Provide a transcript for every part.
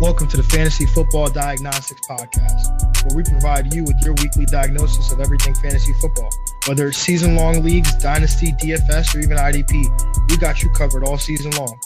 Welcome to the Fantasy Football Diagnostics Podcast, where we provide you with your weekly diagnosis of everything fantasy football. Whether it's season long leagues, dynasty, DFS, or even IDP, we got you covered all season long.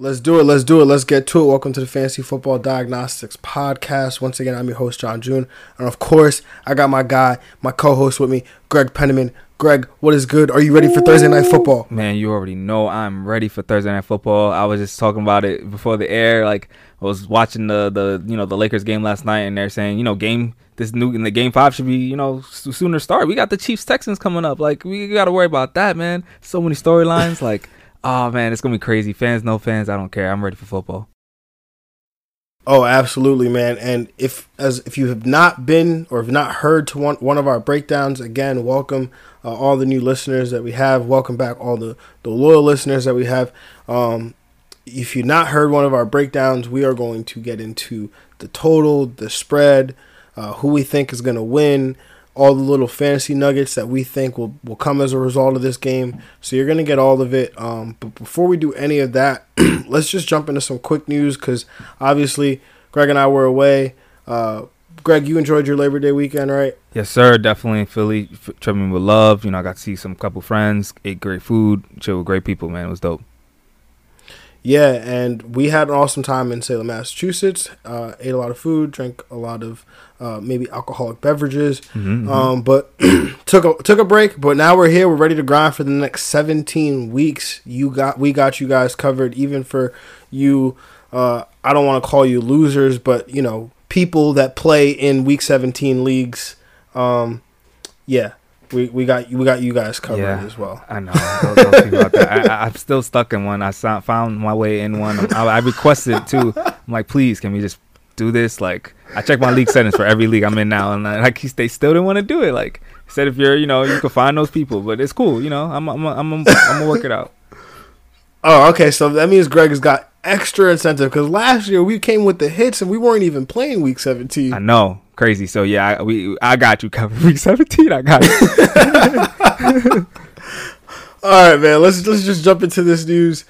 Let's do it. Let's do it. Let's get to it. Welcome to the Fantasy Football Diagnostics Podcast. Once again, I'm your host, John June. And of course, I got my guy, my co host with me, Greg Penniman. Greg, what is good? Are you ready for Thursday Night Football? Man, you already know I'm ready for Thursday Night Football. I was just talking about it before the air. Like I was watching the the you know the Lakers game last night, and they're saying you know game this new in the game five should be you know sooner start. We got the Chiefs Texans coming up. Like we got to worry about that, man. So many storylines. like oh man, it's gonna be crazy. Fans, no fans, I don't care. I'm ready for football. Oh, absolutely, man. And if as if you have not been or have not heard to one one of our breakdowns, again, welcome uh, all the new listeners that we have. Welcome back all the the loyal listeners that we have. Um, if you've not heard one of our breakdowns, we are going to get into the total, the spread, uh, who we think is going to win, all the little fantasy nuggets that we think will, will come as a result of this game. So you're going to get all of it. Um, but before we do any of that, let's just jump into some quick news because obviously Greg and I were away. Uh, Greg, you enjoyed your Labor Day weekend, right? Yes, sir. Definitely in Philly, traveling with love. You know, I got to see some couple friends, ate great food, chill with great people. Man, it was dope. Yeah, and we had an awesome time in Salem, Massachusetts. Uh, ate a lot of food, drank a lot of uh, maybe alcoholic beverages, mm-hmm, um, but took a took a break. But now we're here. We're ready to grind for the next 17 weeks. You got we got you guys covered. Even for you, uh, I don't want to call you losers, but you know people that play in Week 17 leagues. Um, yeah, we, we got we got you guys covered yeah, as well. I know. Don't, don't about that. I, am still stuck in one. I found my way in one. I, I requested too. I'm like, please, can we just do this? Like, I check my league settings for every league I'm in now, and uh, like they still didn't want to do it. Like, said if you're, you know, you can find those people, but it's cool. You know, I'm I'm I'm I'm, I'm gonna work it out. Oh, okay. So that means Greg has got extra incentive because last year we came with the hits and we weren't even playing week 17. I know, crazy. So yeah, I, we I got you covered week 17. I got you. All right, man. Let's let's just jump into this news.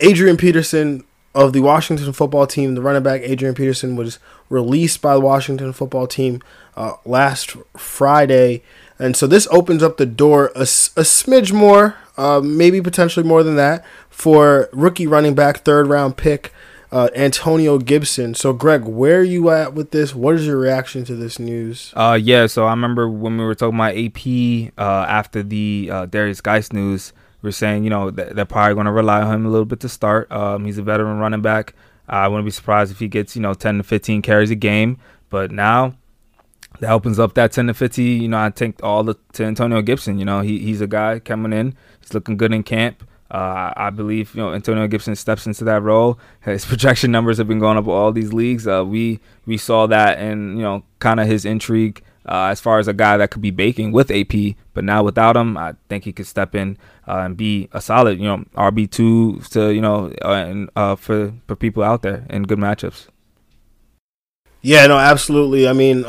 Adrian Peterson of the Washington football team, the running back Adrian Peterson was released by the Washington football team uh, last Friday. And so this opens up the door a, a smidge more, uh, maybe potentially more than that, for rookie running back, third round pick, uh, Antonio Gibson. So, Greg, where are you at with this? What is your reaction to this news? Uh, yeah, so I remember when we were talking about AP uh, after the uh, Derrius Guice news, we are saying, you know, they're probably going to rely on him a little bit to start. Um, he's a veteran running back. I wouldn't be surprised if he gets, you know, 10 to 15 carries a game. But now that opens up that 10 to 50. You know, I think all the to Antonio Gibson. You know, he, he's a guy coming in. He's looking good in camp. Uh, I believe you know Antonio Gibson steps into that role. His projection numbers have been going up all these leagues. Uh, we we saw that and you know kind of his intrigue uh, as far as a guy that could be baking with AP, but now without him, I think he could step in uh, and be a solid you know RB two to you know uh, and uh, for for people out there in good matchups. Yeah, no, absolutely. I mean,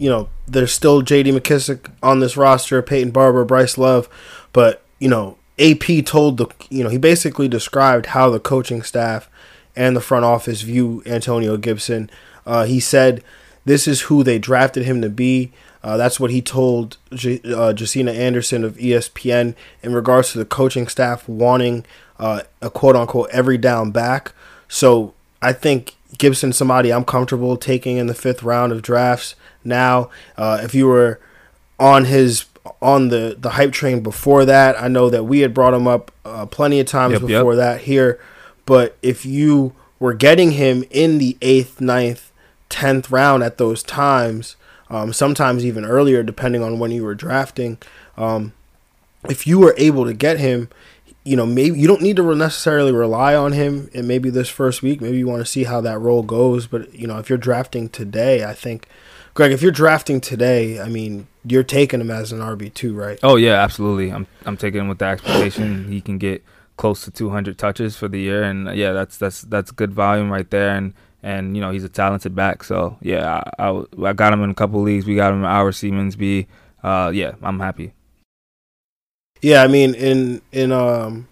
you know, there's still J.D. McKissic on this roster, Peyton Barber, Bryce Love, but you know, AP told the you know he basically described how the coaching staff and the front office view Antonio Gibson. Uh, he said this is who they drafted him to be. Uh, that's what he told J- uh, Josina Anderson of ESPN in regards to the coaching staff wanting uh, a quote unquote every down back. So I think Gibson somebody I'm comfortable taking in the fifth round of drafts now. Uh, if you were on his on the the hype train before that, I know that we had brought him up uh, plenty of times yep, before yep. that here. But if you were getting him in the eighth, ninth, tenth round at those times, um, sometimes even earlier, depending on when you were drafting. Um, if you were able to get him, you know, maybe you don't need to necessarily rely on him and maybe this first week. Maybe you want to see how that role goes. But, you know, if you're drafting today, I think, Greg, if you're drafting today, I mean, you're taking him as an RB2, right? Oh, yeah, absolutely. I'm, I'm taking him with the expectation he can get close to 200 touches for the year. And, yeah, that's, that's, that's good volume right there. And, and you know, he's a talented back. So, yeah, I, I, I got him in a couple leagues. We got him in our Siemens B. Uh, yeah, I'm happy. Yeah, I mean, in in um,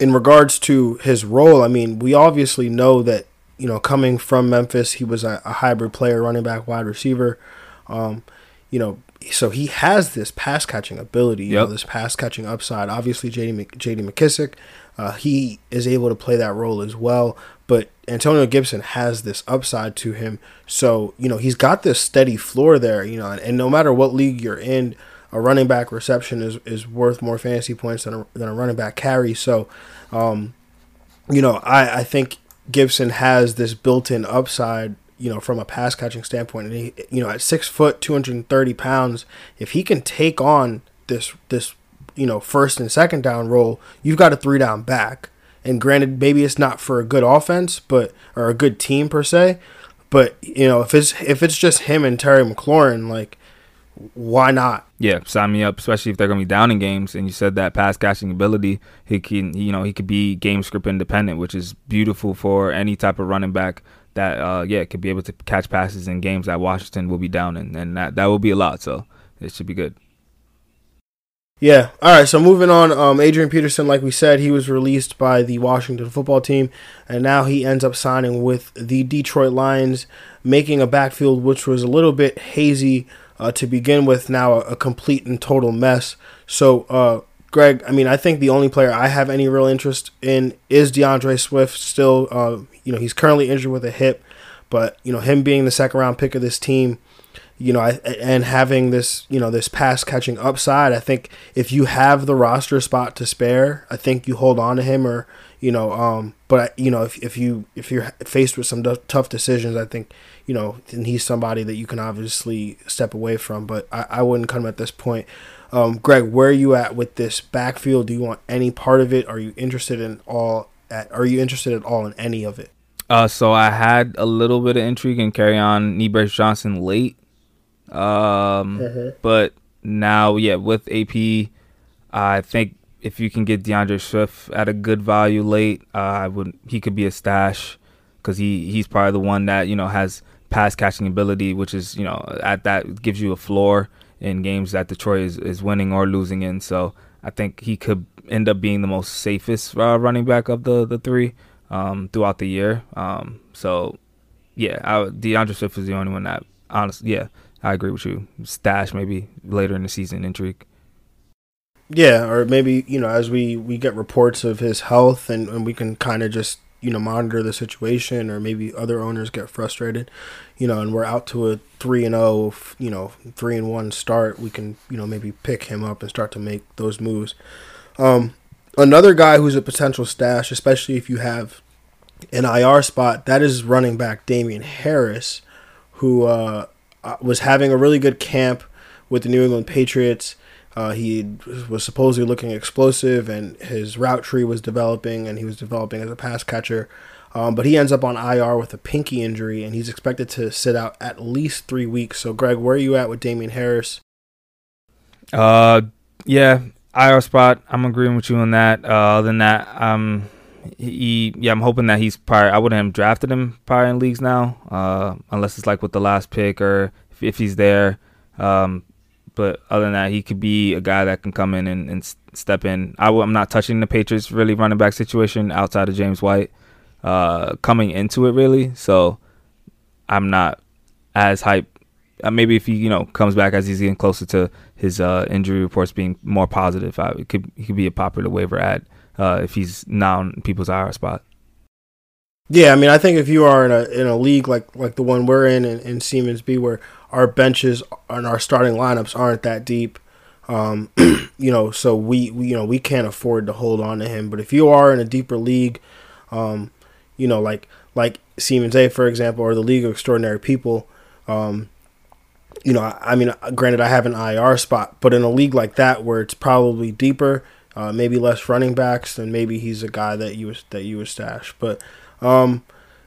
in regards to his role, I mean, we obviously know that you know coming from Memphis, he was a, a hybrid player, running back, wide receiver. Um, you know, so he has this pass catching ability, you yep. know, this pass catching upside. Obviously, J.D. J.D. McKissic, uh, he is able to play that role as well. But Antonio Gibson has this upside to him, so you know he's got this steady floor there. You know, and, and no matter what league you're in a running back reception is, is worth more fantasy points than a, than a running back carry. So, um, you know, I, I think Gibson has this built in upside, you know, from a pass catching standpoint. And he, you know, at six foot, 230 pounds, if he can take on this, this, you know, first and second down role, you've got a three down back. And granted, maybe it's not for a good offense, but, or a good team per se. But, you know, if it's, if it's just him and Terry McLaurin, like, why not? Yeah, sign me up, especially if they're gonna be down in games. And you said that pass catching ability, he can, you know, he could be game script independent, which is beautiful for any type of running back that, uh, yeah, could be able to catch passes in games that Washington will be down in, and that that will be a lot. So it should be good. Yeah. All right. So moving on, um, Adrian Peterson, like we said, he was released by the Washington football team, and now he ends up signing with the Detroit Lions, making a backfield which was a little bit hazy uh, to begin with now a, a, complete and total mess. So, uh, Greg, I mean, I think the only player I have any real interest in is D'Andre Swift. Still, uh, you know, he's currently injured with a hip, but you know, him being the second round pick of this team, you know, I, and having this, you know, this pass catching upside, I think if you have the roster spot to spare, I think you hold on to him or, you know, um, but you know, if, if you if you're faced with some tough decisions, I think you know, and he's somebody that you can obviously step away from. But I, I wouldn't cut him at this point. Um, Greg, where are you at with this backfield? Do you want any part of it? Are you interested in all? At, are you interested at all in any of it? Uh, so I had a little bit of intrigue in Kerryon Wheatbrace-Johnson late, um, mm-hmm. but now, yeah, with AP, I think if you can get D'Andre Swift at a good value late, uh, I would he could be a stash because he he's probably the one that you know has pass catching ability, which is you know at that gives you a floor in games that Detroit is, is winning or losing in. So I think he could end up being the most safest uh, running back of the the three um, throughout the year. Um, so yeah, I, D'Andre Swift is the only one that honestly, yeah, I agree with you. Stash maybe later in the season intrigue. Yeah, or maybe you know as we we get reports of his health and, and we can kind of just you know monitor the situation or maybe other owners get frustrated you know and we're out to a 3 and 0 you know 3 and 1 start we can you know maybe pick him up and start to make those moves um, another guy who's a potential stash especially if you have an IR spot that is running back Damien Harris who uh, uh, was having a really good camp with the New England Patriots uh, he was supposedly looking explosive, and his route tree was developing, and he was developing as a pass catcher. Um, but he ends up on IR with a pinky injury, and he's expected to sit out at least three weeks. So, Greg, where are you at with Damien Harris? Uh, yeah, IR spot. I'm agreeing with you on that. Uh, other than that, um, he, yeah, I'm hoping that he's probably. I wouldn't have drafted him probably in leagues now, uh, unless it's like with the last pick or if, if he's there. Um, but other than that, he could be a guy that can come in and, and step in. I, am not touching the Patriots really running back situation outside of James White uh, coming into it really. So I'm not as hype. Uh, maybe if he you know comes back as he's getting closer to his uh, injury reports being more positive, uh, it could he could be a popular waiver ad uh, if he's now in people's IR spot. Yeah, I mean, I think if you are in a in a league like like the one we're in in, in Siemens B, where our benches and our starting lineups aren't that deep. Um, you know, so we, we, you know we can't afford to hold on to him. But if you are in a deeper league, um, you know, like like Siemens A, for example, or the League of Extraordinary People. Um, you know, I, I mean, granted, I have an IR spot, but in a league like that where it's probably deeper, uh, maybe less running backs, then maybe he's a guy that you that you would stash. But um,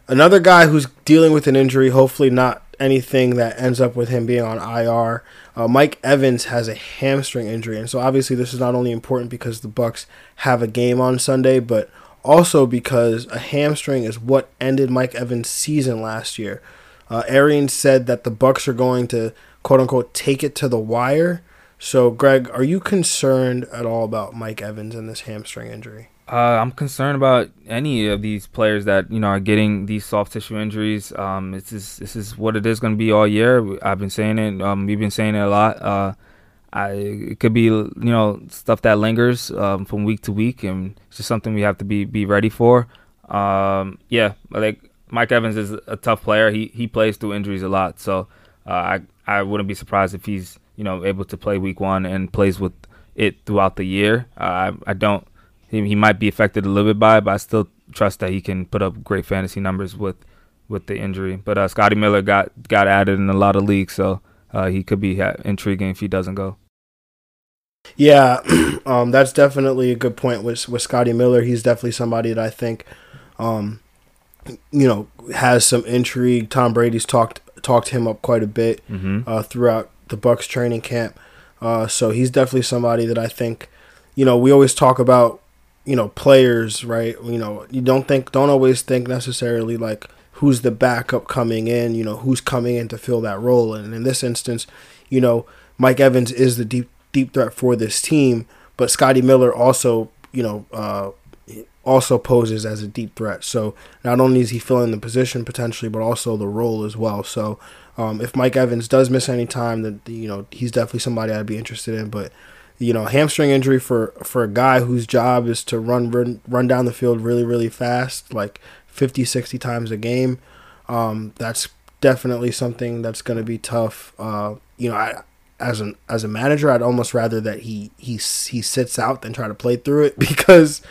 another guy who's dealing with an injury, hopefully not anything that ends up with him being on IR. Uh, Mike Evans has a hamstring injury, and so obviously this is not only important because the Bucs have a game on Sunday, but also because a hamstring is what ended Mike Evans' season last year. Uh, Arians said that the Bucs are going to quote unquote take it to the wire. So, Greg, are you concerned at all about Mike Evans and this hamstring injury? Uh, I'm concerned about any of these players that you know are getting these soft tissue injuries. Um, this is this is what it is going to be all year. I've been saying it. Um, we've been saying it a lot. Uh, I, it could be you know stuff that lingers um, from week to week, and it's just something we have to be be ready for. Um, yeah, like Mike Evans is a tough player. He he plays through injuries a lot, so uh, I I wouldn't be surprised if he's you know able to play week one and plays with it throughout the year. Uh, I I don't he, he might be affected a little bit by it, but I still trust that he can put up great fantasy numbers with with the injury. But uh, Scotty Miller got got added in a lot of leagues, so uh, he could be intriguing if he doesn't go. Yeah, um, that's definitely a good point with with Scotty Miller. He's definitely somebody that I think, um, you know, has some intrigue. Tom Brady's talked talked him up quite a bit mm-hmm. uh, throughout the Bucs training camp. Uh, so he's definitely somebody that I think, you know, we always talk about you know players right? You know you don't think don't always think necessarily like who's the backup coming in you know who's coming in to fill that role. And in this instance you know mike evans is the deep deep threat for this team but scotty miller also you know uh, also poses as a deep threat. So not only is he filling the position potentially but also the role as well. So um, if mike evans does miss any time then you know he's definitely somebody i'd be interested in but you know, hamstring injury for for a guy whose job is to run run, run down the field really really fast, like 50 60 times a game. Um, that's definitely something that's going to be tough. Uh, you know, I as an as a manager, I'd almost rather that he he he sits out than try to play through it because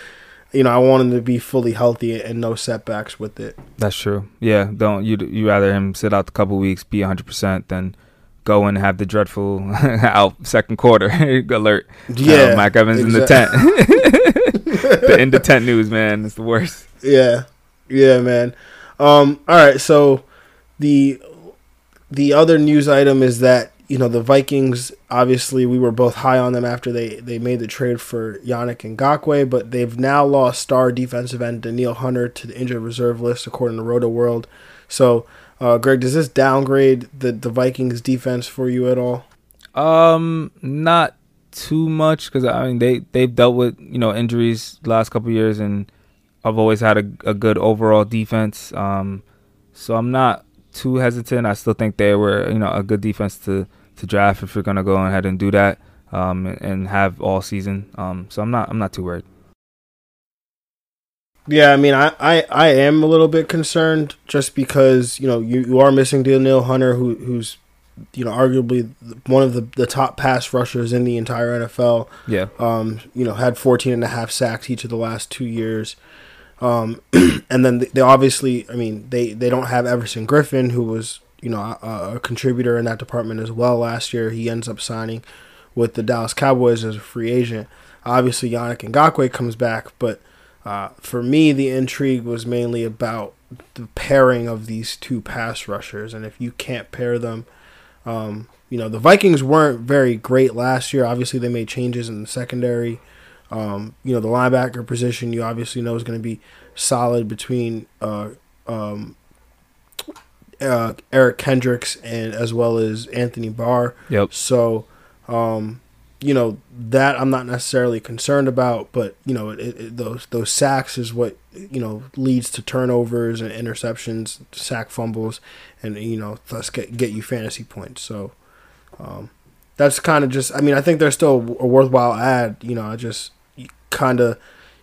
you know I want him to be fully healthy and no setbacks with it. That's true. Yeah, don't you you rather him sit out a couple weeks, be 100 percent than go and have the dreadful out second quarter alert. Yeah, uh, Mike Evans exactly. in the tent. the in the tent news, man, it's the worst. Yeah, yeah, man. Um, all right, so the the other news item is that you know the Vikings. Obviously, we were both high on them after they they made the trade for Yannick Ngakoue, but they've now lost star defensive end Danielle Hunter to the injured reserve list, according to Rotoworld. So uh, Greg, does this downgrade the the Vikings defense for you at all? Um, not too much because I mean they they've dealt with you know injuries last couple years, and I've always had a, a good overall defense. Um, so I'm not too hesitant. I still think they were you know a good defense to to draft if you're gonna go ahead and do that um, and, have all season. Um, so I'm not I'm not too worried. Yeah, I mean, I, I, I am a little bit concerned just because you know you, you are missing Danielle Hunter, who who's you know arguably one of the, the top pass rushers in the entire NFL. Yeah. Um, you know, had 14 and a half sacks each of the last two years. Um, and then they obviously, I mean, they they don't have Everson Griffen, who was you know a, a contributor in that department as well last year. He ends up signing with the Dallas Cowboys as a free agent. Obviously, Yannick Ngakoue comes back, but uh, for me, the intrigue was mainly about the pairing of these two pass rushers, and if you can't pair them, um, you know the Vikings weren't very great last year. Obviously, they made changes in the secondary. Um, you know the linebacker position, you obviously know is going to be solid between uh, um, uh, Eric Kendricks and as well as Anthony Barr. Yep. So, um, you know that I'm not necessarily concerned about, but you know it, it, those those sacks is what you know leads to turnovers and interceptions, sack fumbles, and you know thus get get you fantasy points. So um, that's kind of just. I mean, I think they're still a worthwhile ad. You know, I just kind of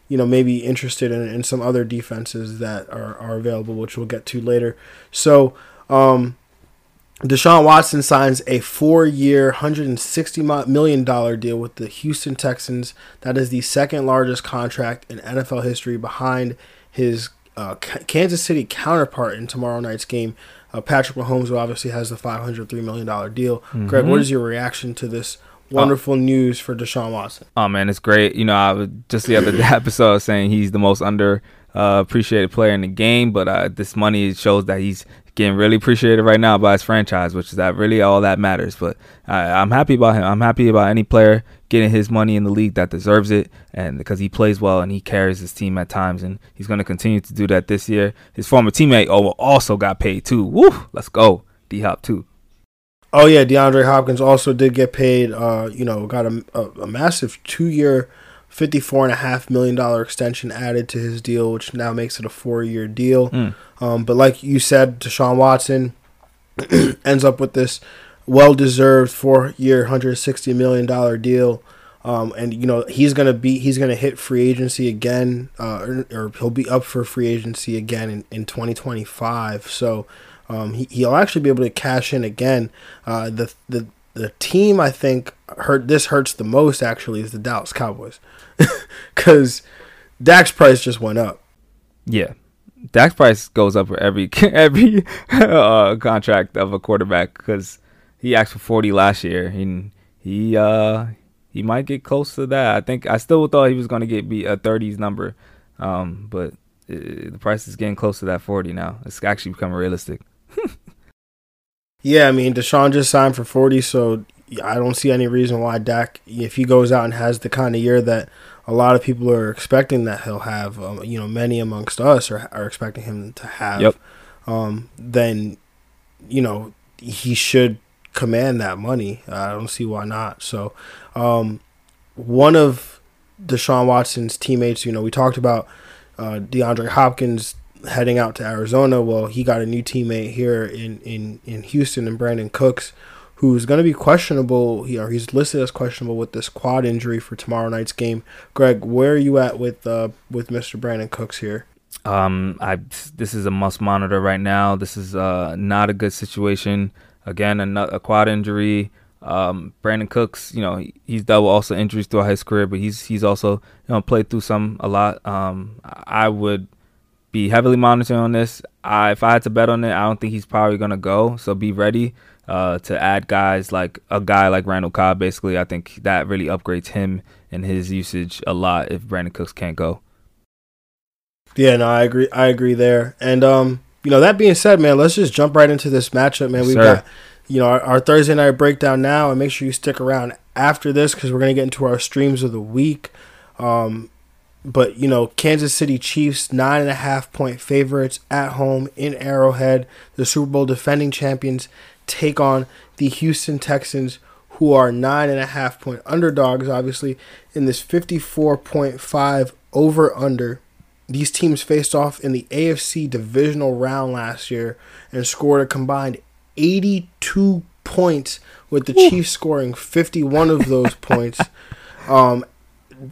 you know maybe interested in, in some other defenses that are are available, which we'll get to later. So. Um, Deshaun Watson signs a four-year, $160 million deal with the Houston Texans. That is the second largest contract in NFL history behind his uh, Kansas City counterpart in tomorrow night's game. Uh, Patrick Mahomes, who obviously has the $503 million deal. Mm-hmm. Greg, what is your reaction to this wonderful oh. news for Deshaun Watson? Oh, man, it's great. You know, I was just the other episode saying he's the most under uh, appreciated player in the game, but uh, this money shows that he's getting really appreciated right now by his franchise, which is that really all that matters. But I'm happy about him. I'm happy about any player getting his money in the league that deserves it, and because he plays well and he carries his team at times, and he's going to continue to do that this year. His former teammate oh, also got paid too. Woo! Let's go, D Hop too. Oh yeah, DeAndre Hopkins also did get paid. Uh, you know, got a, a, a massive two-year $54.5 million extension added to his deal, which now makes it a four year deal. Mm. Um, but like you said, Deshaun Watson ends up with this well deserved four year, $160 million deal. Um, and you know he's gonna be he's gonna hit free agency again, uh, or, or, he'll be up for free agency again in, in 2025. So um, he he'll actually be able to cash in again. Uh, the the the team I think hurt this hurts the most actually is the Dallas Cowboys because Dak's price just went up. Yeah, Dak's price goes up for every every uh, contract of a quarterback because he asked for forty last year and he uh he might get close to that. I think I still thought he was going to get be a thirties number, um, but it, the price is getting close to that forty now. It's actually becoming realistic. yeah, I mean Deshaun just signed for forty, so I don't see any reason why Dak, if he goes out and has the kind of year that a lot of people are expecting that he'll have, um, you know, many amongst us are, are expecting him to have, yep. um, then, you know, he should command that money. I don't see why not. So, um, one of Deshaun Watson's teammates, you know, we talked about uh, DeAndre Hopkins heading out to Arizona. Well, he got a new teammate here in, in, in Houston and Brandin Cooks who's going to be questionable. He, or he's listed as questionable with this quad injury for tomorrow night's game. Greg, where are you at with uh, with Mr. Brandin Cooks here? Um, I this is a must monitor right now. This is uh, not a good situation. Again, a, a quad injury. Um, Brandin Cooks, you know, he's dealt with also injuries throughout his career, but he's he's also you know played through some a lot. Um, I would be heavily monitoring on this. I, if I had to bet on it, I don't think he's probably gonna go. So be ready uh, to add guys like a guy like Randall Cobb. Basically, I think that really upgrades him and his usage a lot if Brandin Cooks can't go. Yeah, no, I agree. I agree there. And um, you know, that being said, man, let's just jump right into this matchup, man. We've Sir. got you know our, our, Thursday night breakdown now, and make sure you stick around after this because we're gonna get into our streams of the week. Um, but you know, Kansas City Chiefs nine and a half point favorites at home in Arrowhead, the Super Bowl defending champions take on the Houston Texans, who are nine and a half point underdogs, obviously, in this 54.5 over under. These teams faced off in the AFC divisional round last year and scored a combined 82 points, with the. Chiefs scoring 51 of those points. Um,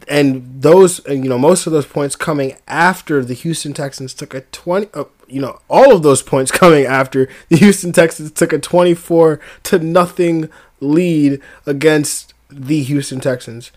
and those, you know, most of those points coming after the Houston Texans took a 20, uh, you know, all of those points coming after the Houston Texans took a 24 to nothing lead against the Houston Texans.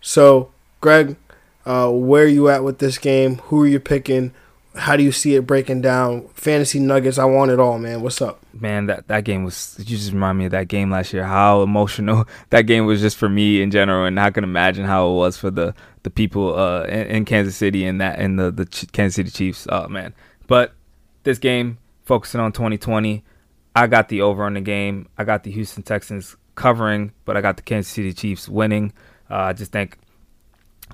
So, Greg, uh, where are you at with this game? Who are you picking? How do you see it breaking down? Fantasy Nuggets, I want it all, man. What's up? Man, that, that game was, you just remind me of that game last year, how emotional that game was just for me in general. And I can imagine how it was for the, the people uh, in, in Kansas City and that and the, the Kansas City Chiefs. Oh, man. But this game, focusing on 2020, I got the over on the game. I got the Houston Texans covering, but I got the Kansas City Chiefs winning. Uh, I just think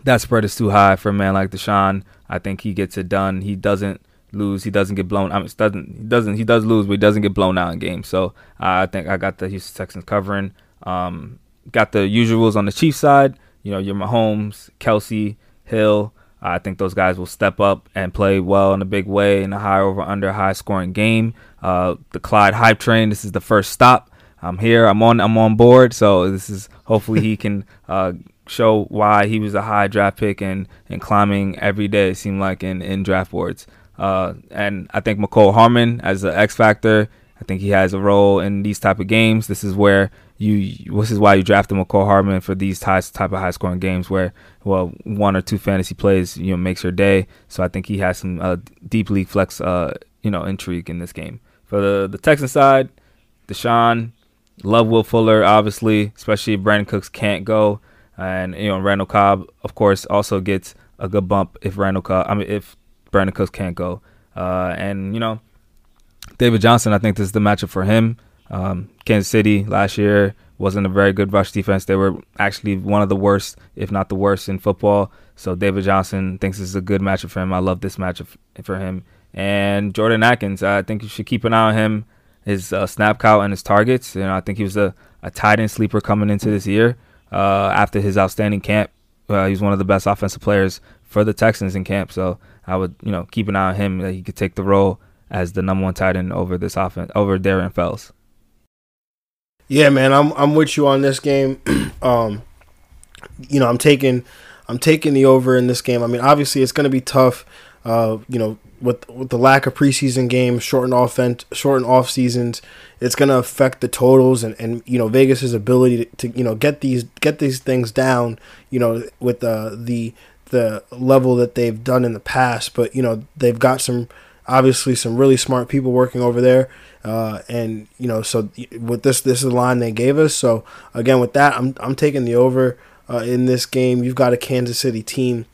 that spread is too high for a man like Deshaun. I think he gets it done. He doesn't lose. He doesn't get blown. I mean, doesn't he doesn't he does lose, but he doesn't get blown out in games. So uh, I think I got the Houston Texans covering. Um, got the usuals on the Chiefs side. You know, your Mahomes, Kelce, Hill. I think those guys will step up and play well in a big way in a high over under high scoring game. Uh, the Clyde hype train. This is the first stop. I'm here. I'm on. I'm on board. So this is hopefully he can uh, show why he was a high draft pick and and climbing every day. It seemed like in in draft boards. Uh, and I think Mecole Hardman as an X factor I think he has a role in these type of games. This is where you this is why you drafted Mecole Hardman for these types type of high scoring games where well one or two fantasy plays you know makes your day. So I think he has some uh, deep league flex uh, you know intrigue in this game. For the the Texan side, Deshaun, love Will Fuller obviously, especially if Brandin Cooks can't go, and you know Randall Cobb of course also gets a good bump if Randall Cobb I mean if Brandin Cooks can't go, uh, and you know David Johnson I think this is the matchup for him. Um, Kansas City last year wasn't a very good rush defense. They were actually one of the worst, if not the worst, in football. So David Johnson thinks this is a good matchup for him. I love this matchup for him. And Jordan Akins, I think you should keep an eye on him, his uh, snap count and his targets. You know, I think he was a, a tight end sleeper coming into this year. Uh, after his outstanding camp, uh, he's one of the best offensive players for the Texans in camp. So I would, you know, keep an eye on him that he could take the role as the number one tight end over this offense over Darren Fells. Yeah, man, I'm I'm with you on this game. um, you know, I'm taking I'm taking the over in this game. I mean, obviously it's going to be tough. Uh, you know, with with the lack of preseason games, shortened offense, shortened off seasons, it's going to affect the totals and, and you know Vegas's ability to, to you know get these get these things down. You know, with the the the level that they've done in the past, but you know they've got some obviously some really smart people working over there. Uh, and you know, so with this, this is the line they gave us. So again, with that, I'm I'm taking the over uh, in this game. You've got a Kansas City team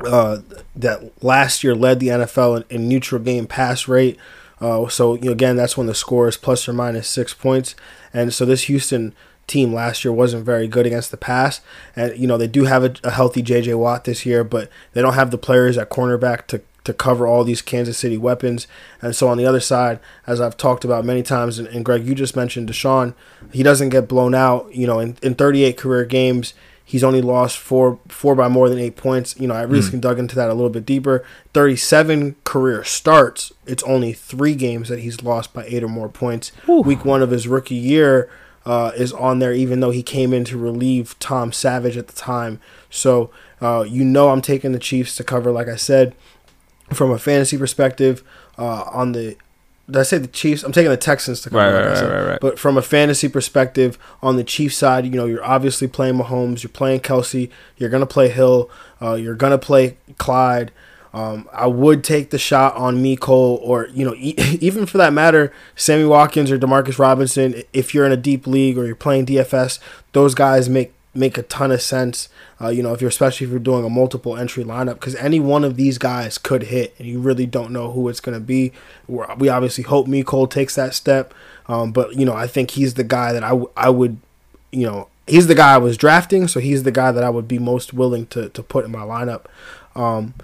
uh, that last year led the NFL in, in neutral game pass rate. Uh, so you know, again, that's when the score is plus or minus six points. And so this Houston team last year wasn't very good against the pass. And you know, they do have a, a healthy J.J. Watt this year, but they don't have the players at cornerback to to cover all these Kansas City weapons. And so on the other side, as I've talked about many times, and, and Greg, you just mentioned Deshaun, he doesn't get blown out. You know, in, in 38 career games, he's only lost four four by more than eight points. You know, I recently mm. dug into that a little bit deeper. 37 career starts, it's only three games that he's lost by eight or more points. Ooh. Week one of his rookie year. Uh, is on there, even though he came in to relieve Tom Savage at the time. So, uh, you know, I'm taking the Chiefs to cover, like I said from a fantasy perspective uh, on the did I say the Chiefs? I'm taking the Texans to come right, right, right, right, But from a fantasy perspective, on the Chiefs side, you know, you're obviously playing Mahomes, you're playing Kelce, you're gonna play Hill, uh, you're gonna play Clyde. Um, I would take the shot on Mecole, or you know, e- even for that matter, Sammy Watkins or Demarcus Robinson. If you're in a deep league or you're playing DFS, those guys make make a ton of sense. Uh, you know, if you're especially if you're doing a multiple entry lineup, because any one of these guys could hit, and you really don't know who it's going to be. We're, we obviously hope Mecole takes that step, um, but you know, I think he's the guy that I, w- I would, you know, he's the guy I was drafting, so he's the guy that I would be most willing to to put in my lineup. Um,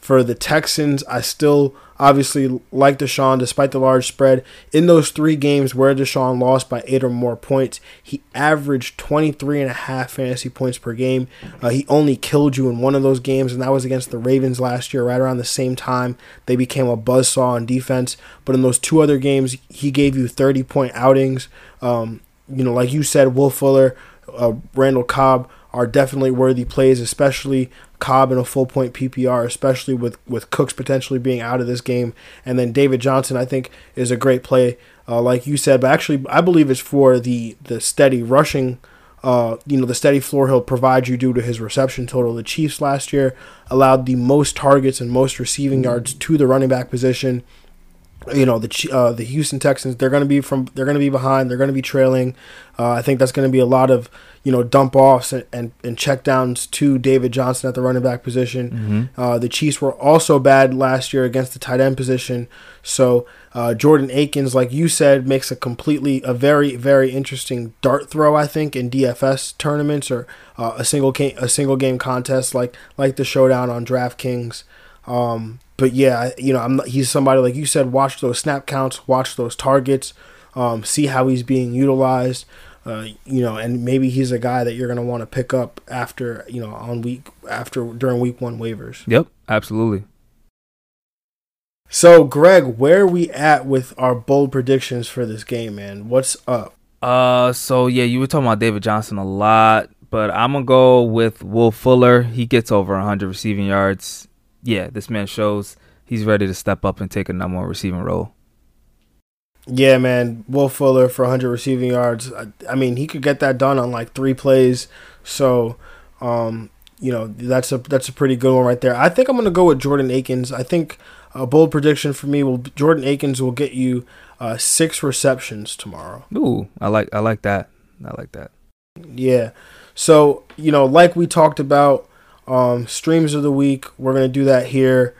for the Texans, I still obviously like Deshaun despite the large spread. In those three games where Deshaun lost by eight or more points, he averaged 23 and a half fantasy points per game. Uh, he only killed you in one of those games, and that was against the Ravens last year, right around the same time they became a buzzsaw on defense. But in those two other games, he gave you 30 point outings. Um, you know, like you said, Will Fuller, uh, Randall Cobb are definitely worthy plays, especially Cobb in a full point PPR, especially with, with Cooks potentially being out of this game. And then David Johnson, I think, is a great play, uh, like you said. But actually, I believe it's for the, the steady rushing, uh, you know, the steady floor he'll provide you due to his reception total. The Chiefs last year allowed the most targets and most receiving yards to the running back position you know the uh, the Houston Texans they're going to be from they're going to be behind they're going to be trailing. Uh, I think that's going to be a lot of you know dump offs and, and, and check downs to David Johnson at the running back position. Mm-hmm. uh, the Chiefs were also bad last year against the tight end position. So uh, Jordan Akins like you said makes a completely a very very interesting dart throw I think in DFS tournaments or uh, a single game a single game contest like like the showdown on DraftKings. Um, but yeah, you know, I'm not, he's somebody like you said. Watch those snap counts, watch those targets, um, see how he's being utilized. Uh, you know, and maybe he's a guy that you're gonna want to pick up after you know on week after during week one waivers. Yep, absolutely. So, Greg, where are we at with our bold predictions for this game, man? What's up? Uh, so yeah, you were talking about David Johnson a lot, but I'm gonna go with Will Fuller. He gets over 100 receiving yards yeah, this man shows he's ready to step up and take a number one receiving role. Yeah, man. Will Fuller for 100 receiving yards. I, I, mean, he could get that done on like three plays. So, um, you know, that's a that's a pretty good one right there. I think I'm gonna go with Jordan Akins. I think a bold prediction for me will Jordan Akins will get you uh, six receptions tomorrow. Ooh, I like I like that. I like that. Yeah. So you know, like we talked about, um, streams of the week. We're gonna do that here.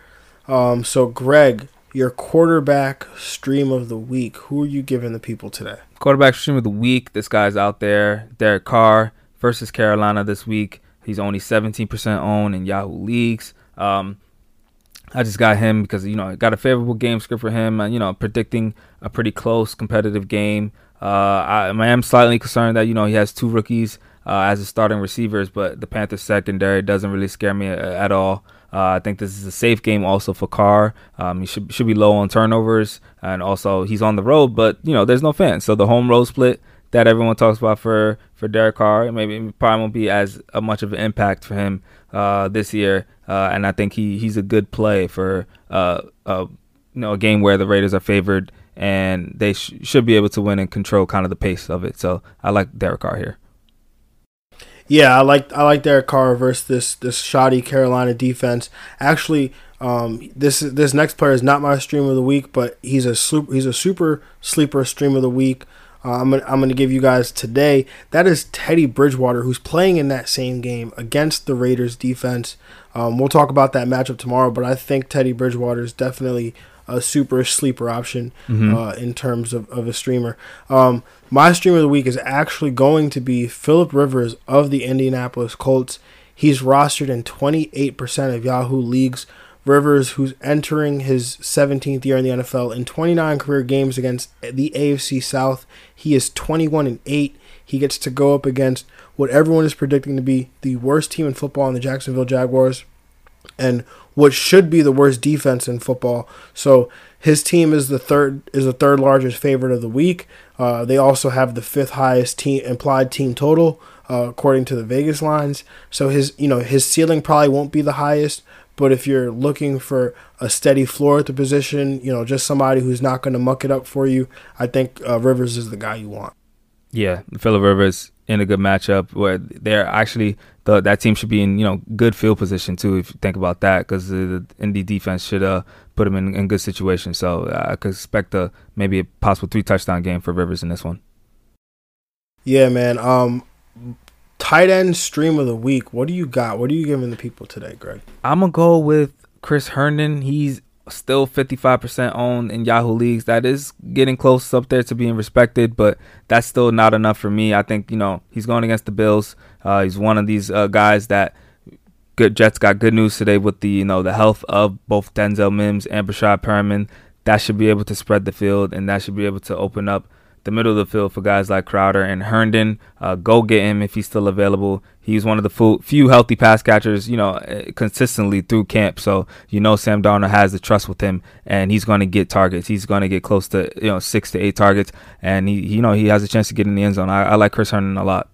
Um, so Greg, your quarterback stream of the week. Who are you giving the people today? Quarterback stream of the week. This guy's out there. Derek Carr versus Carolina this week. He's only 17% owned in Yahoo leagues. Um, I just got him because you know I got a favorable game script for him. You know, predicting a pretty close competitive game. Uh, I, I am slightly concerned that you know he has two rookies uh, as a starting receivers, but the Panthers secondary doesn't really scare me uh, at all. Uh, I think this is a safe game also for Carr. Um, he should should be low on turnovers, and also he's on the road, but you know there's no fans, so the home road split that everyone talks about for for Derek Carr, maybe probably won't be as uh, much of an impact for him uh, this year. Uh, and I think he he's a good play for uh, you know a game where the Raiders are favored and they sh- should be able to win and control kind of the pace of it. So I like Derek Carr here. Yeah, I like I like Derek Carr versus this this shoddy Carolina defense. Actually, um, this this next player is not my stream of the week, but he's a super, he's a super sleeper stream of the week. Uh, I'm gonna, I'm gonna give you guys today. That is Teddy Bridgewater, who's playing in that same game against the Raiders defense. Um, we'll talk about that matchup tomorrow, but I think Teddy Bridgewater is definitely a super sleeper option mm-hmm. uh, in terms of, of a streamer. Um, my stream of the week is actually going to be Philip Rivers of the Indianapolis Colts. He's rostered in 28% of Yahoo leagues. Rivers, who's entering his 17th year in the NFL, in 29 career games against the AFC South, he is 21 and 8. He gets to go up against what everyone is predicting to be the worst team in football in the Jacksonville Jaguars and what should be the worst defense in football. So his team is the third is the third largest favorite of the week. Uh, they also have the fifth highest team implied team total uh, according to the Vegas lines. So his you know his ceiling probably won't be the highest, but if you're looking for a steady floor at the position, you know just somebody who's not going to muck it up for you, I think uh, Rivers is the guy you want. Yeah, Philip Rivers in a good matchup where they're actually the, that team should be in you know good field position too if you think about that because the, the Indy defense should uh put them in, in good situation. So uh, I could expect a maybe a possible three touchdown game for Rivers in this one. Yeah, man. Um, tight end stream of the week. What do you got? What are you giving the people today, Greg? I'm gonna go with Chris Herndon. He's still 55% owned in Yahoo leagues. That is getting close up there to being respected, but that's still not enough for me. I think, you know, he's going against the Bills. Uh, he's one of these uh, guys that good Jets got good news today with the, you know, the health of both Denzel Mims and Breshad Perriman. That should be able to spread the field and that should be able to open up the middle of the field for guys like Crowder and Herndon. Uh, go get him if he's still available. He's one of the few healthy pass catchers, you know, eh, consistently through camp. So you know Sam Darnold has the trust with him, and he's going to get targets. He's going to get close to you know six to eight targets, and he you know he has a chance to get in the end zone. I, I like Chris Herndon a lot.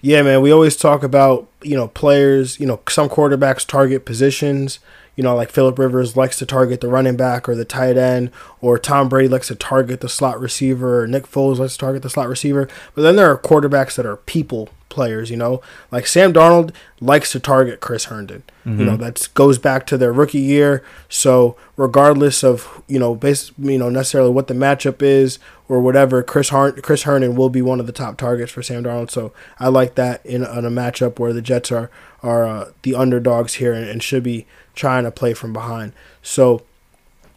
Yeah, man. We always talk about you know players. You know some quarterbacks target positions you know, like Philip Rivers likes to target the running back or the tight end, or Tom Brady likes to target the slot receiver, or Nick Foles likes to target the slot receiver. But then there are quarterbacks that are people players, you know, like Sam Darnold likes to target Chris Herndon. Mm-hmm. You know, mm-hmm. that goes back to their rookie year. So regardless of you know, base, you know, necessarily what the matchup is or whatever, Chris Chris Herndon will be one of the top targets for Sam Darnold. So I like that in, in a matchup where the Jets are are uh, the underdogs here and, and should be trying to play from behind. So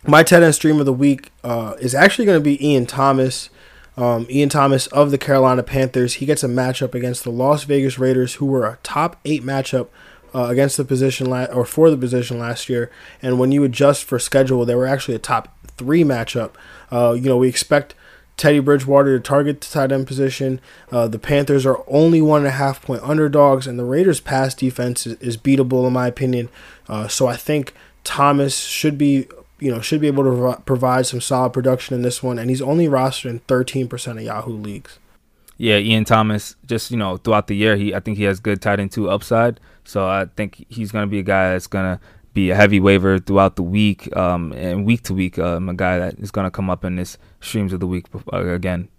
my tight end stream of the week uh, is actually going to be Ian Thomas. Um, Ian Thomas of the Carolina Panthers. He gets a matchup against the Las Vegas Raiders, who were a top eight matchup uh, against the position la- or for the position last year. And when you adjust for schedule, they were actually a top three matchup. Uh, you know, we expect Teddy Bridgewater to target the tight end position. Uh, the Panthers are only one and a half point underdogs, and the Raiders' pass defense is, is beatable in my opinion. Uh, so I think Thomas should be, you know, should be able to provide some solid production in this one, and he's only rostered in 13% of Yahoo leagues. Yeah, Ian Thomas, just you know, throughout the year, he I think he has good tight end two upside. So I think he's going to be a guy that's going to be a heavy waiver throughout the week um, and week to week. Um, a guy that is going to come up in this streams of the week uh, again.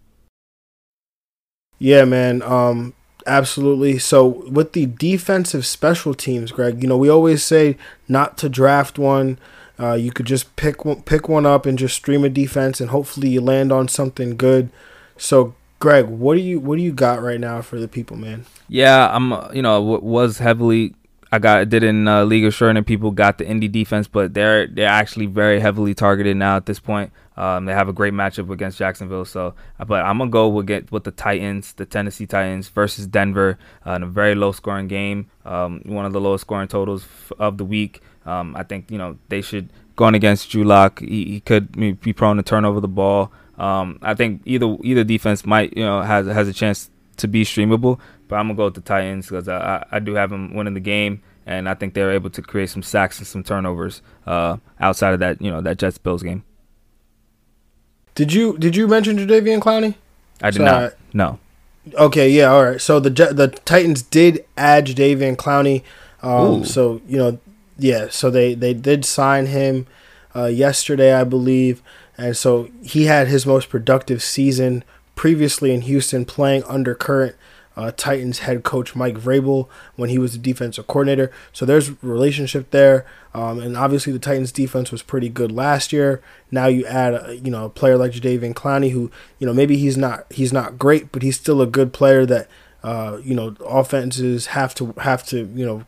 Yeah, man. Um, absolutely. So with the defensive special teams, Greg, you know we always say not to draft one. Uh, you could just pick one, pick one up and just stream a defense, and hopefully you land on something good. So, Greg, what do you what do you got right now for the people, man? Yeah, I'm. You know, was heavily I got did in uh, League of and people got the Indy defense, but they're they're actually very heavily targeted now at this point. Um, they have a great matchup against Jacksonville, so but I'm gonna go with get with the Titans, the Tennessee Titans versus Denver uh, in a very low scoring game, um, one of the lowest scoring totals f- of the week. Um, I think you know they should going against Drew Lock. He, he could be prone to turn over the ball. Um, I think either either defense might you know has has a chance to be streamable. But I'm gonna go with the Titans because I, I, do have them winning the game, and I think they're able to create some sacks and some turnovers uh, outside of that you know that Jets Bills game. Did you did you mention Jadeveon Clowney? I did not. No. Okay, yeah, all right. So the the Titans did add Jadeveon Clowney. Um, so you know, yeah. So they they did sign him uh, yesterday, I believe, and so he had his most productive season previously in Houston, playing under current uh, Titans head coach Mike Vrabel when he was the defensive coordinator. So there's relationship there, um, and obviously the Titans defense was pretty good last year. Now you add a, you know a player like Jadeveon Clowney, who you know maybe he's not he's not great, but he's still a good player that uh, you know offenses have to have to you know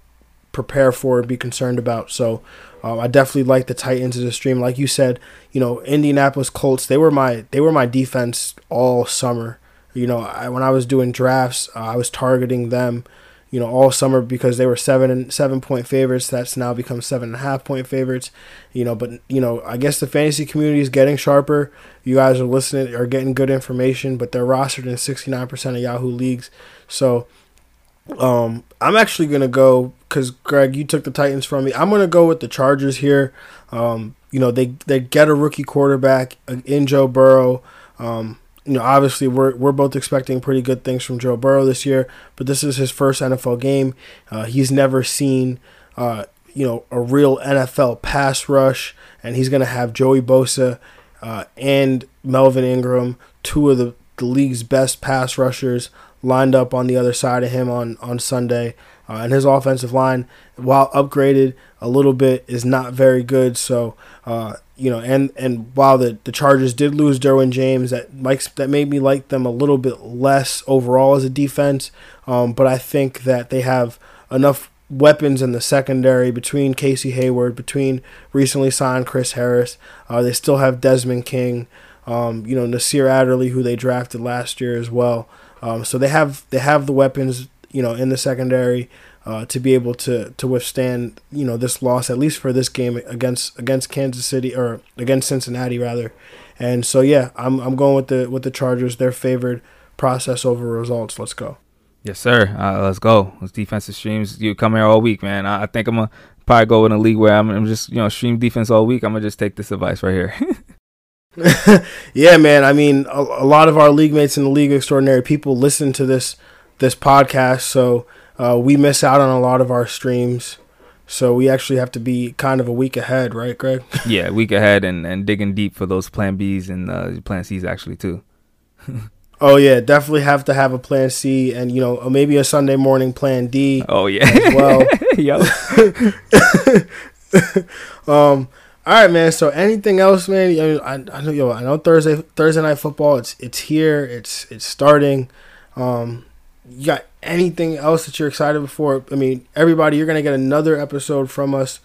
prepare for and be concerned about. So um, I definitely like the Titans as a stream. Like you said, you know Indianapolis Colts they were my they were my defense all summer. You know, I, when I was doing drafts, uh, I was targeting them, you know, all summer because they were seven and seven point favorites. That's now become seven and a half point favorites. You know, but you know, I guess the fantasy community is getting sharper. You guys are listening, are getting good information, but they're rostered in sixty nine percent of Yahoo leagues. So, um, I'm actually gonna go because Greg, you took the Titans from me. I'm gonna go with the Chargers here. Um, you know, they they get a rookie quarterback in Joe Burrow. Um, you know, obviously we're we're both expecting pretty good things from Joe Burrow this year, but this is his first NFL game. Uh, he's never seen, uh, you know, a real NFL pass rush, and he's going to have Joey Bosa uh, and Melvin Ingram, two of the, the league's best pass rushers, lined up on the other side of him on on Sunday. Uh, and his offensive line, while upgraded a little bit, is not very good. So uh, you know, and and while the, the Chargers did lose Derwin James, that likes that made me like them a little bit less overall as a defense. Um, but I think that they have enough weapons in the secondary between Casey Hayward, between recently signed Chris Harris. Uh, they still have Desmond King, um, you know, Nasir Adderley, who they drafted last year as well. Um, so they have they have the weapons, you know, in the secondary uh, to be able to to withstand you know this loss at least for this game against against Kansas City or against Cincinnati rather. And so yeah, I'm I'm going with the with the Chargers. They're favored process over results. Let's go. Yes, sir. Uh, let's go. Those defensive streams. You come here all week, man. I, I think I'm gonna probably go in a league where I'm, I'm, just you know stream defense all week. I'm gonna just take this advice right here. yeah, man. I mean, a, a, lot of our league mates in the league extraordinary people listen to this this podcast, so uh, we miss out on a lot of our streams. So we actually have to be kind of a week ahead, right, Greg? yeah, week ahead and, and digging deep for those plan Bs and uh, plan Cs actually too. oh yeah, definitely have to have a plan C and you know maybe a Sunday morning plan D. Oh yeah, well. Yo. um. All right, man. So anything else, man? I, I know, yo, I know Thursday Thursday night football. It's it's here. It's it's starting. Um, you got anything else that you're excited for? I mean, everybody, you're gonna get another episode from us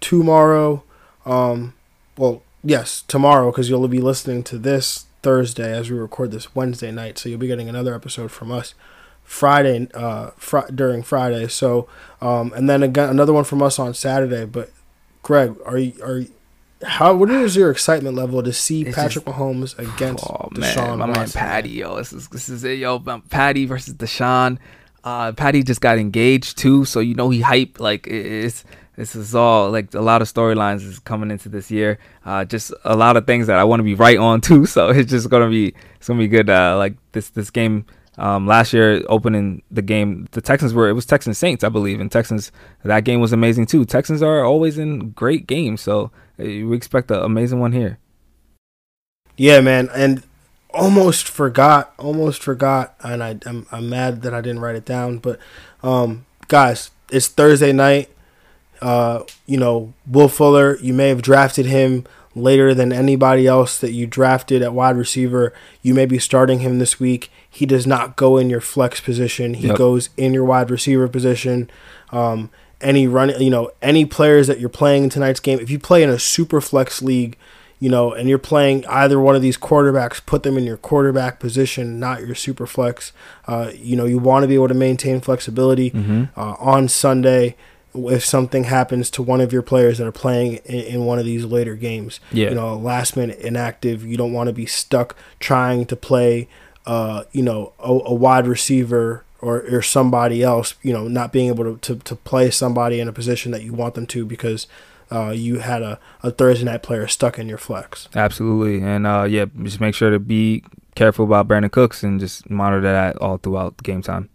tomorrow. Um, well, yes, tomorrow because you'll be listening to this Thursday as we record this Wednesday night. So you'll be getting another episode from us Friday, uh, fr- during Friday. So, um, and then again another one from us on Saturday. But Greg, are you are you, how what is your excitement level to see it's Patrick just, Mahomes against oh, Deshaun man, my Watson? man Patty, yo, this is this is it, yo, Patty versus Deshaun. Uh, Patty just got engaged too, so you know he hype. Like it's this is all like a lot of storylines is coming into this year. Uh, just a lot of things that I want to be right on too. So it's just gonna be it's gonna be good. Uh, like this this game Um, last year, opening the game, the Texans were it was Texans Saints, I believe, and Texans that game was amazing too. Texans are always in great games, so we expect an amazing one here. Yeah, man, and almost forgot, almost forgot, and I, I'm I'm mad that I didn't write it down. But um, guys, it's Thursday night. Uh, you know, Will Fuller, you may have drafted him later than anybody else that you drafted at wide receiver. You may be starting him this week. He does not go in your flex position. He yep. goes in your wide receiver position. Um, any run, you know, any players that you're playing in tonight's game. If you play in a super flex league, you know, and you're playing either one of these quarterbacks, put them in your quarterback position, not your super flex. Uh, you know, you want to be able to maintain flexibility mm-hmm. uh, on Sunday if something happens to one of your players that are playing in, in, one of these later games. Yeah. You know, last minute inactive. You don't want to be stuck trying to play, uh, you know, a, a wide receiver or, or somebody else, you know, not being able to, to, to play somebody in a position that you want them to because uh, you had a, a Thursday night player stuck in your flex. Absolutely. And uh, yeah, just make sure to be careful about Brandin Cooks and just monitor that all throughout game time.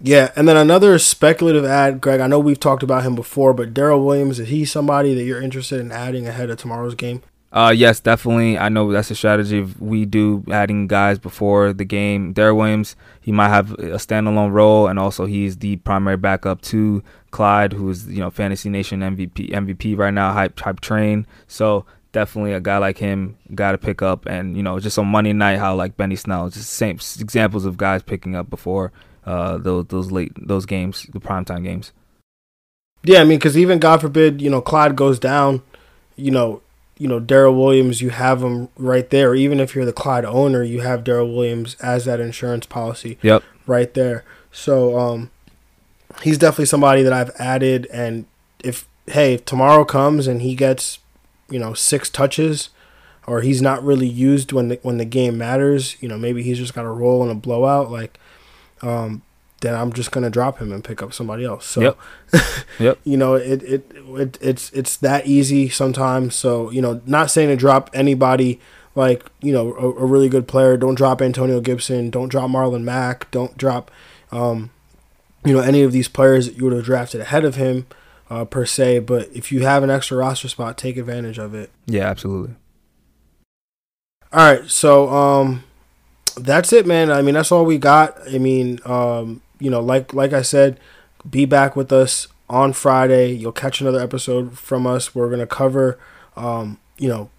Yeah, and then another speculative ad, Greg. I know we've talked about him before, but Darrel Williams is he somebody that you're interested in adding ahead of tomorrow's game? Uh, yes, definitely. I know that's a strategy we do adding guys before the game. Darrel Williams, he might have a standalone role, and also he's the primary backup to Clyde, who's you know Fantasy Nation MVP MVP right now, hype hype train. So definitely a guy like him got to pick up, and you know just on Monday night, how like Benny Snell, just same examples of guys picking up before uh, those those late those games, the primetime games. Yeah, I mean, because even God forbid, you know, Clyde goes down, you know, you know, Darrel Williams, you have him right there. Even if you're the Clyde owner, you have Darrel Williams as that insurance policy. Yep. Right there. So um, he's definitely somebody that I've added. And if hey, if tomorrow comes and he gets, you know, six touches, or he's not really used when the when the game matters, you know, maybe he's just got a roll in a blowout. Like, um, then I'm just gonna drop him and pick up somebody else. So, yep. yep. you know, it, it it it's it's that easy sometimes. So, you know, not saying to drop anybody like you know a, a really good player. Don't drop Antonio Gibson. Don't drop Marlon Mack. Don't drop, um, you know, any of these players that you would have drafted ahead of him, uh, per se. But if you have an extra roster spot, take advantage of it. Yeah, absolutely. All right, so um, that's it, man. I mean, that's all we got. I mean, um, you know, like like I said, be back with us on Friday. You'll catch another episode from us. We're gonna cover, um, you know,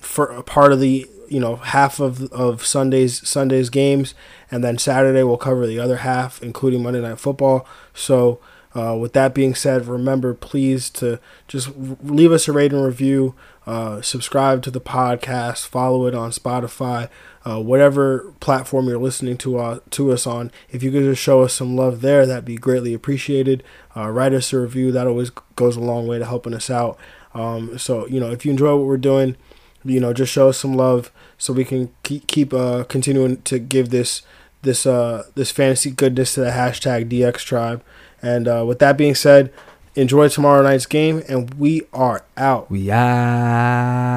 for a part of the you know half of of Sunday's Sunday's games, and then Saturday we'll cover the other half, including Monday Night Football. So. Uh, with that being said, remember please to just leave us a rating review, uh, subscribe to the podcast, follow it on Spotify, uh, whatever platform you're listening to uh, to us on. If you could just show us some love there, that'd be greatly appreciated. Uh, write us a review; that always goes a long way to helping us out. Um, so you know, if you enjoy what we're doing, you know, just show us some love so we can keep, keep uh, continuing to give this this uh, this fantasy goodness to the hashtag DX Tribe. And with that being said, enjoy tomorrow night's game, and we are out. We out.